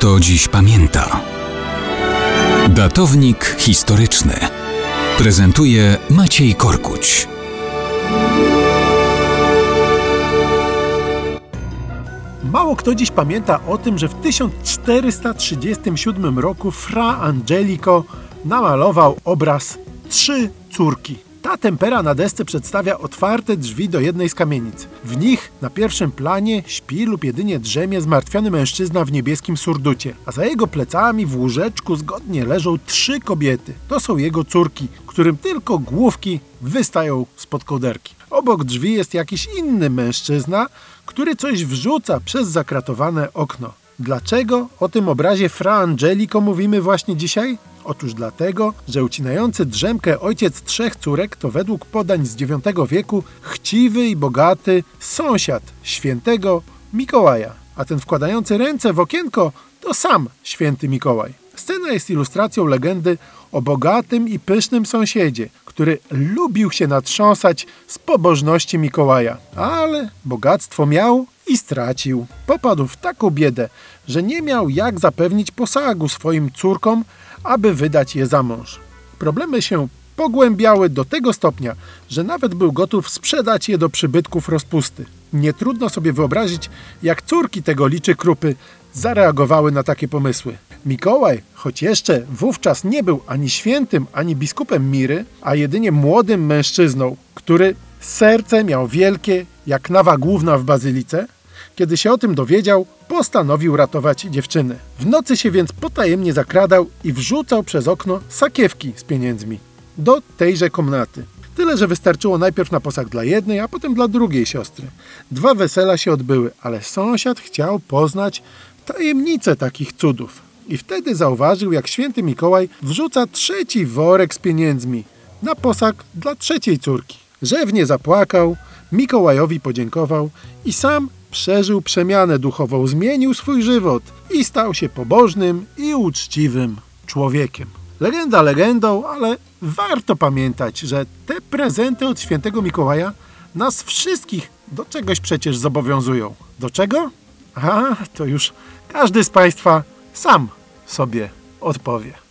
kto dziś pamięta. Datownik historyczny prezentuje Maciej Korkuć. Mało kto dziś pamięta o tym, że w 1437 roku Fra Angelico namalował obraz Trzy córki. Ta tempera na desce przedstawia otwarte drzwi do jednej z kamienic. W nich na pierwszym planie śpi lub jedynie drzemie zmartwiony mężczyzna w niebieskim surducie, a za jego plecami w łóżeczku zgodnie leżą trzy kobiety. To są jego córki, którym tylko główki wystają spod kołderki. Obok drzwi jest jakiś inny mężczyzna, który coś wrzuca przez zakratowane okno. Dlaczego o tym obrazie Fra Angelico mówimy właśnie dzisiaj? Otóż dlatego, że ucinający drzemkę ojciec trzech córek to według podań z IX wieku chciwy i bogaty sąsiad świętego Mikołaja, a ten wkładający ręce w okienko to sam święty Mikołaj. Scena jest ilustracją legendy o bogatym i pysznym sąsiedzie, który lubił się natrząsać z pobożności Mikołaja, ale bogactwo miał i stracił. Popadł w taką biedę, że nie miał jak zapewnić posagu swoim córkom, aby wydać je za mąż. Problemy się pogłębiały do tego stopnia, że nawet był gotów sprzedać je do przybytków rozpusty. Nie trudno sobie wyobrazić, jak córki tego liczy krupy zareagowały na takie pomysły. Mikołaj, choć jeszcze wówczas nie był ani świętym, ani biskupem Miry, a jedynie młodym mężczyzną, który serce miał wielkie, jak nawa główna w bazylice, kiedy się o tym dowiedział, postanowił ratować dziewczynę. W nocy się więc potajemnie zakradał i wrzucał przez okno sakiewki z pieniędzmi do tejże komnaty. Tyle, że wystarczyło najpierw na posag dla jednej, a potem dla drugiej siostry. Dwa wesela się odbyły, ale sąsiad chciał poznać tajemnicę takich cudów. I wtedy zauważył, jak święty Mikołaj wrzuca trzeci worek z pieniędzmi na posag dla trzeciej córki. Rzewnie zapłakał, Mikołajowi podziękował i sam przeżył przemianę duchową, zmienił swój żywot i stał się pobożnym i uczciwym człowiekiem. Legenda legendą, ale warto pamiętać, że te prezenty od świętego Mikołaja nas wszystkich do czegoś przecież zobowiązują. Do czego? A, to już każdy z Państwa sam sobie odpowie.